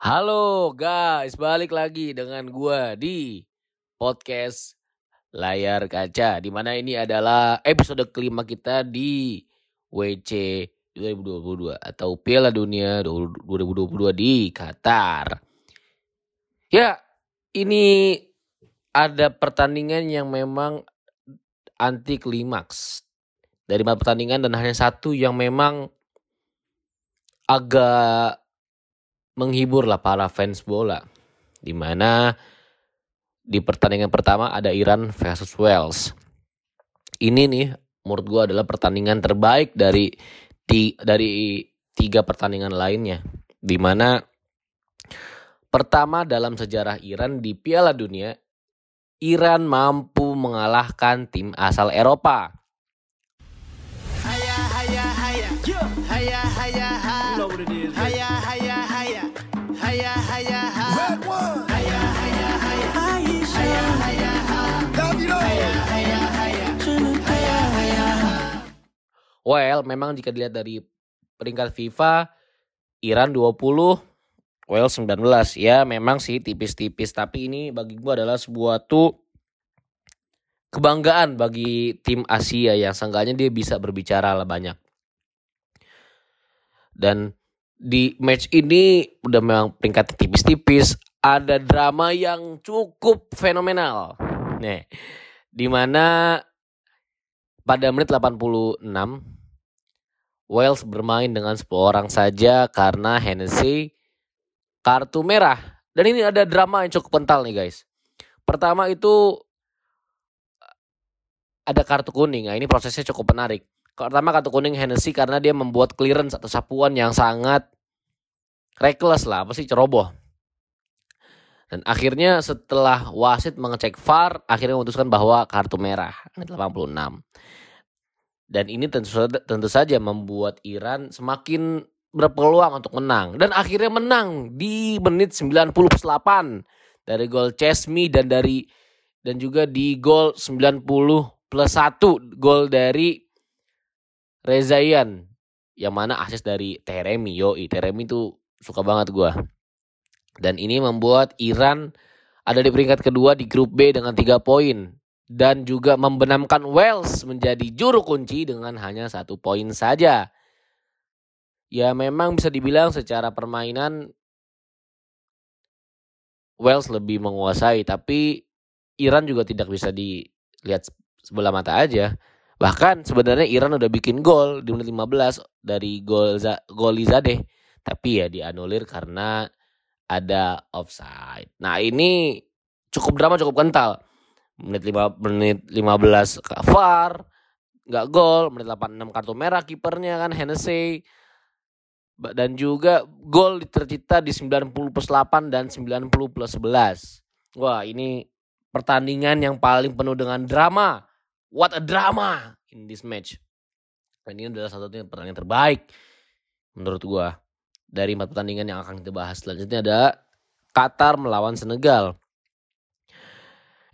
Halo guys, balik lagi dengan gua di podcast Layar Kaca. Di mana ini adalah episode kelima kita di WC 2022 atau Piala Dunia 2022 di Qatar. Ya, ini ada pertandingan yang memang anti klimaks. Dari empat pertandingan dan hanya satu yang memang agak menghibur lah para fans bola. Di mana di pertandingan pertama ada Iran versus Wales. Ini nih menurut gue adalah pertandingan terbaik dari ti, dari tiga pertandingan lainnya. Di mana pertama dalam sejarah Iran di Piala Dunia, Iran mampu mengalahkan tim asal Eropa. Haya haya haya haya. Haya haya Well, memang jika dilihat dari peringkat FIFA, Iran 20, Wales 19. Ya memang sih tipis-tipis, tapi ini bagi gue adalah sebuah tuh kebanggaan bagi tim Asia yang seenggaknya dia bisa berbicara lah banyak. Dan di match ini udah memang peringkat tipis-tipis, ada drama yang cukup fenomenal. Nih, di mana pada menit 86 Wales bermain dengan 10 orang saja karena Hennessy kartu merah. Dan ini ada drama yang cukup kental nih guys. Pertama itu ada kartu kuning. Nah, ini prosesnya cukup menarik. Pertama kartu kuning Hennessy karena dia membuat clearance atau sapuan yang sangat reckless lah, apa sih ceroboh. Dan akhirnya setelah wasit mengecek VAR, akhirnya memutuskan bahwa kartu merah menit 86. Dan ini tentu, saja- tentu saja membuat Iran semakin berpeluang untuk menang. Dan akhirnya menang di menit 98 dari gol Chesmi dan dari dan juga di gol 90 plus 1 gol dari Rezaian yang mana asis dari Teremi. Yoi, Teremi tuh suka banget gua. Dan ini membuat Iran ada di peringkat kedua di grup B dengan 3 poin dan juga membenamkan Wales menjadi juru kunci dengan hanya satu poin saja. Ya memang bisa dibilang secara permainan Wales lebih menguasai tapi Iran juga tidak bisa dilihat sebelah mata aja. Bahkan sebenarnya Iran udah bikin gol di menit 15 dari gol Za- gol Izadeh tapi ya dianulir karena ada offside. Nah, ini cukup drama cukup kental. Menit 5 menit 15 ke VAR, nggak gol, menit 86 kartu merah kipernya kan Hennessy. Dan juga gol tercipta di 90 plus 8 dan 90 plus 11. Wah, ini pertandingan yang paling penuh dengan drama. What a drama in this match. Dan ini adalah satu satunya pertandingan terbaik menurut gua dari empat pertandingan yang akan kita bahas selanjutnya ada Qatar melawan Senegal.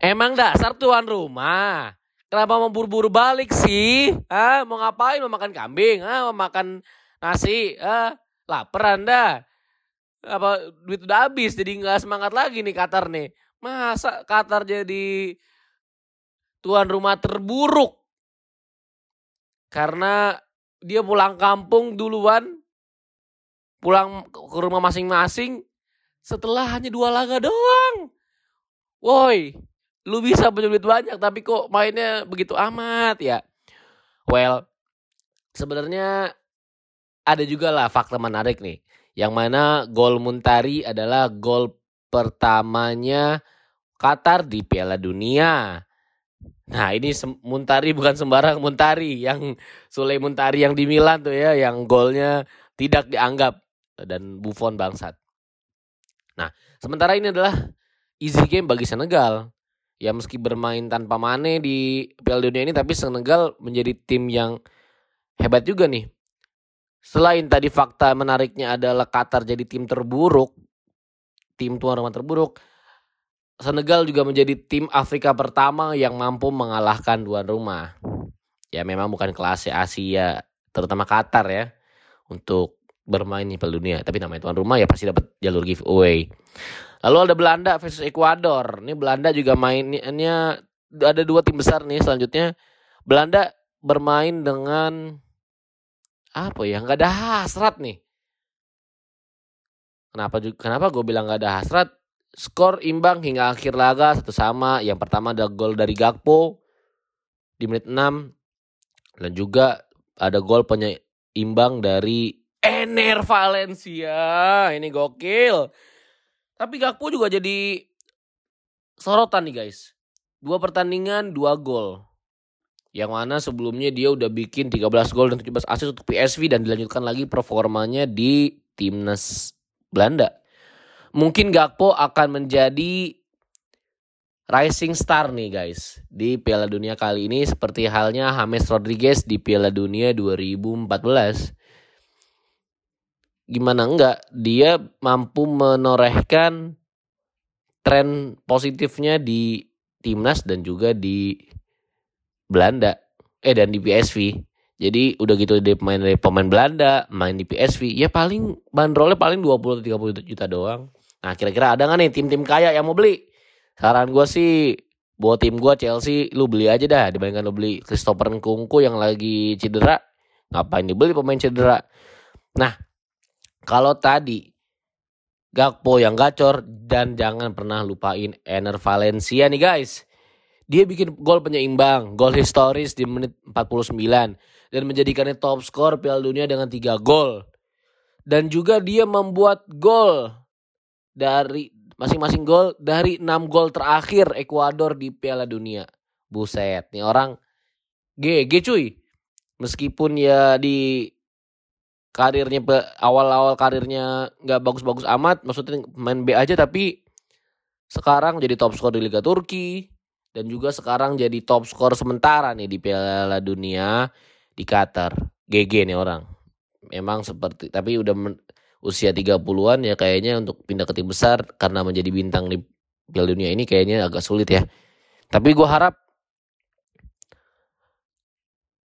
Emang dasar tuan rumah. Kenapa mau buru-buru balik sih? Ah, mau ngapain? Mau makan kambing? Ah, mau makan nasi? Ah, lapar anda? Apa duit udah habis jadi nggak semangat lagi nih Qatar nih. Masa Qatar jadi tuan rumah terburuk? Karena dia pulang kampung duluan pulang ke rumah masing-masing setelah hanya dua laga doang. Woi, lu bisa punya duit banyak tapi kok mainnya begitu amat ya. Well, sebenarnya ada juga lah fakta menarik nih. Yang mana gol Muntari adalah gol pertamanya Qatar di Piala Dunia. Nah ini Muntari bukan sembarang Muntari yang Sule Muntari yang di Milan tuh ya yang golnya tidak dianggap dan Buffon bangsat. Nah, sementara ini adalah easy game bagi Senegal. Ya meski bermain tanpa Mane di Piala Dunia ini tapi Senegal menjadi tim yang hebat juga nih. Selain tadi fakta menariknya adalah Qatar jadi tim terburuk, tim tuan rumah terburuk, Senegal juga menjadi tim Afrika pertama yang mampu mengalahkan tuan rumah. Ya memang bukan kelas Asia, terutama Qatar ya. Untuk bermain di Piala Dunia. Tapi namanya tuan rumah ya pasti dapat jalur giveaway. Lalu ada Belanda versus Ekuador. Ini Belanda juga mainnya ada dua tim besar nih selanjutnya. Belanda bermain dengan apa ya? Nggak ada hasrat nih. Kenapa kenapa gue bilang nggak ada hasrat? Skor imbang hingga akhir laga satu sama. Yang pertama ada gol dari Gakpo di menit 6 dan juga ada gol penyeimbang dari Ener Valencia. Ini gokil. Tapi Gakpo juga jadi sorotan nih guys. Dua pertandingan, dua gol. Yang mana sebelumnya dia udah bikin 13 gol dan 17 assist untuk PSV dan dilanjutkan lagi performanya di timnas Belanda. Mungkin Gakpo akan menjadi rising star nih guys di Piala Dunia kali ini seperti halnya James Rodriguez di Piala Dunia 2014. Gimana enggak dia mampu menorehkan tren positifnya di timnas dan juga di Belanda. Eh dan di PSV jadi udah gitu dia pemain dari pemain Belanda main di PSV ya paling bandrolnya paling 20 30 juta doang. Nah kira-kira ada nggak nih tim-tim kaya yang mau beli? Saran gue sih buat tim gue Chelsea lu beli aja dah. Dibandingkan lu beli Christopher Nkunku yang lagi cedera ngapain dibeli pemain cedera? Nah kalau tadi Gakpo yang gacor dan jangan pernah lupain Ener Valencia nih guys dia bikin gol penyeimbang, gol historis di menit 49 dan menjadikannya top skor Piala Dunia dengan 3 gol. Dan juga dia membuat gol dari masing-masing gol dari 6 gol terakhir Ekuador di Piala Dunia. Buset, nih orang GG cuy. Meskipun ya di karirnya awal-awal karirnya nggak bagus-bagus amat, maksudnya main B aja tapi sekarang jadi top skor di Liga Turki, dan juga sekarang jadi top skor sementara nih di Piala Dunia di Qatar. GG nih orang. Memang seperti tapi udah usia 30-an ya kayaknya untuk pindah ke tim besar karena menjadi bintang di Piala Dunia ini kayaknya agak sulit ya. Tapi gue harap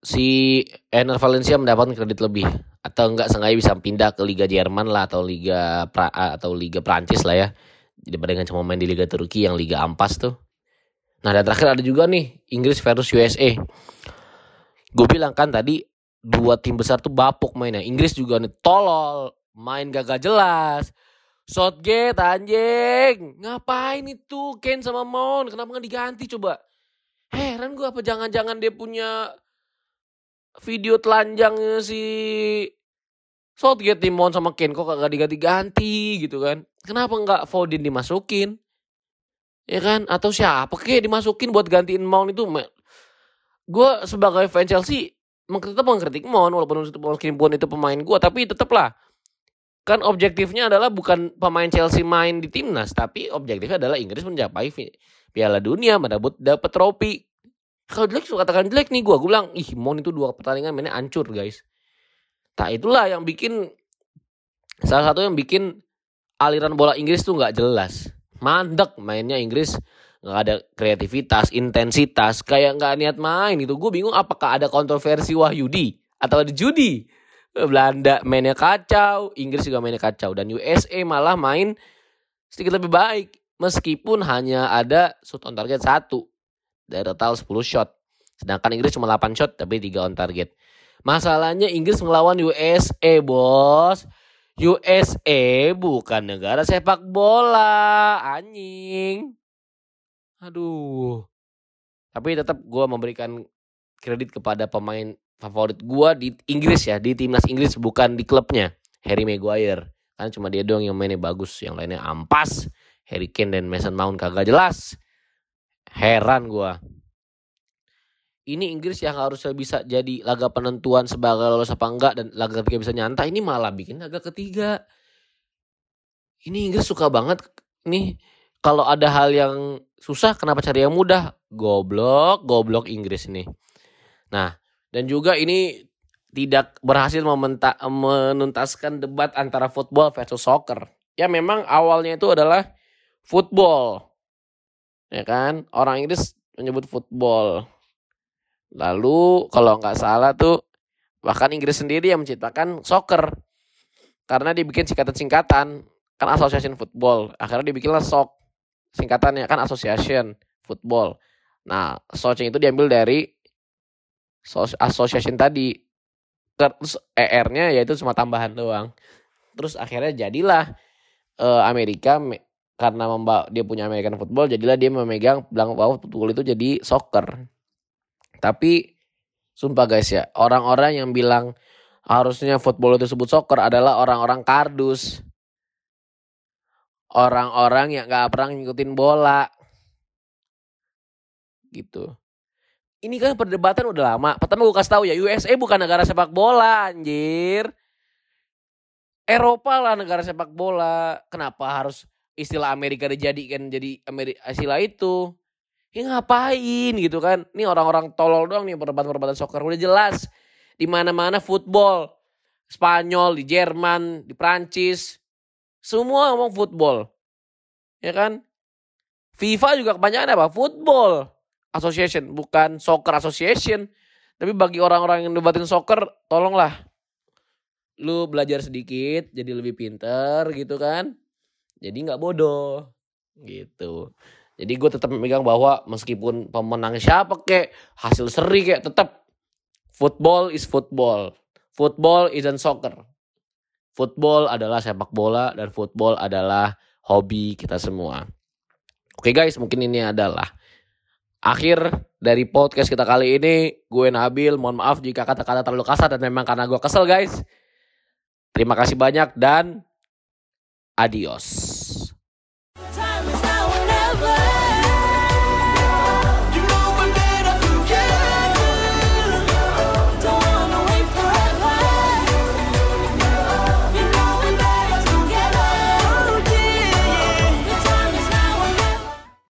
si Ener Valencia mendapatkan kredit lebih atau enggak sengaja bisa pindah ke Liga Jerman lah atau Liga pra, atau Liga Prancis lah ya. Jadi dengan cuma main di Liga Turki yang Liga Ampas tuh Nah dan terakhir ada juga nih Inggris versus USA. Gue bilang kan tadi dua tim besar tuh bapuk mainnya. Inggris juga nih tolol, main gak jelas. Southgate anjing, ngapain itu Ken sama Mount? Kenapa nggak diganti coba? Heran gue apa jangan-jangan dia punya video telanjangnya si Southgate nih Mount sama Ken kok gak diganti-ganti gitu kan? Kenapa nggak Foden dimasukin? ya kan atau siapa kek dimasukin buat gantiin Mount itu gue sebagai fan Chelsea tetap mengkritik Mount walaupun meskipun itu pemain gue tapi tetaplah kan objektifnya adalah bukan pemain Chelsea main di timnas tapi objektifnya adalah Inggris mencapai Piala Dunia mendapat dapat trofi kalau jelek suka katakan jelek nih gue gue bilang ih Mount itu dua pertandingan mainnya hancur guys. Tak itulah yang bikin salah satu yang bikin aliran bola Inggris tuh nggak jelas. Mandek mainnya Inggris. Nggak ada kreativitas intensitas kayak nggak niat main itu gue bingung apakah ada kontroversi Wahyudi atau ada judi. Belanda mainnya kacau Inggris juga mainnya kacau dan USA malah main sedikit lebih baik. Meskipun hanya ada shoot on target satu dari total 10 shot sedangkan Inggris cuma 8 shot tapi 3 on target masalahnya Inggris melawan USA bos USA bukan negara sepak bola, anjing. Aduh. Tapi tetap gue memberikan kredit kepada pemain favorit gue di Inggris ya, di timnas Inggris bukan di klubnya. Harry Maguire. Kan cuma dia doang yang mainnya bagus, yang lainnya ampas. Harry Kane dan Mason Mount kagak jelas. Heran gue ini Inggris yang harusnya bisa jadi laga penentuan sebagai lolos apa enggak dan laga ketiga bisa nyantai ini malah bikin laga ketiga. Ini Inggris suka banget nih. Kalau ada hal yang susah kenapa cari yang mudah? Goblok goblok Inggris nih nah dan juga ini tidak berhasil menuntaskan debat antara football versus soccer. Ya memang awalnya itu adalah football ya kan? Orang Inggris menyebut football. Lalu kalau nggak salah tuh bahkan Inggris sendiri yang menciptakan soccer. karena dibikin singkatan-singkatan. Kan Association Football. Akhirnya dibikinlah SOC. Singkatannya kan Association Football. Nah SOC itu diambil dari Association tadi. Terus ER-nya yaitu cuma tambahan doang. Terus akhirnya jadilah uh, Amerika karena membawa dia punya American football jadilah dia memegang bilang bahwa football itu jadi soccer tapi sumpah guys ya orang-orang yang bilang harusnya football itu disebut soccer adalah orang-orang kardus orang-orang yang gak pernah ngikutin bola gitu ini kan perdebatan udah lama. Pertama gue kasih tahu ya, USA bukan negara sepak bola, anjir. Eropa lah negara sepak bola. Kenapa harus istilah Amerika dijadikan jadi Amerika istilah itu? Ya ngapain gitu kan? Ini orang-orang tolol doang nih perdebatan-perdebatan soccer udah jelas. Di mana-mana football. Spanyol, di Jerman, di Prancis. Semua ngomong football. Ya kan? FIFA juga kebanyakan apa? Football. Association, bukan Soccer Association. Tapi bagi orang-orang yang debatin soccer, tolonglah lu belajar sedikit jadi lebih pinter gitu kan. Jadi nggak bodoh gitu. Jadi gue tetap memegang bahwa meskipun pemenang siapa kek, hasil seri kek, tetap football is football. Football isn't soccer. Football adalah sepak bola dan football adalah hobi kita semua. Oke guys, mungkin ini adalah akhir dari podcast kita kali ini. Gue Nabil, mohon maaf jika kata-kata terlalu kasar dan memang karena gue kesel guys. Terima kasih banyak dan adios.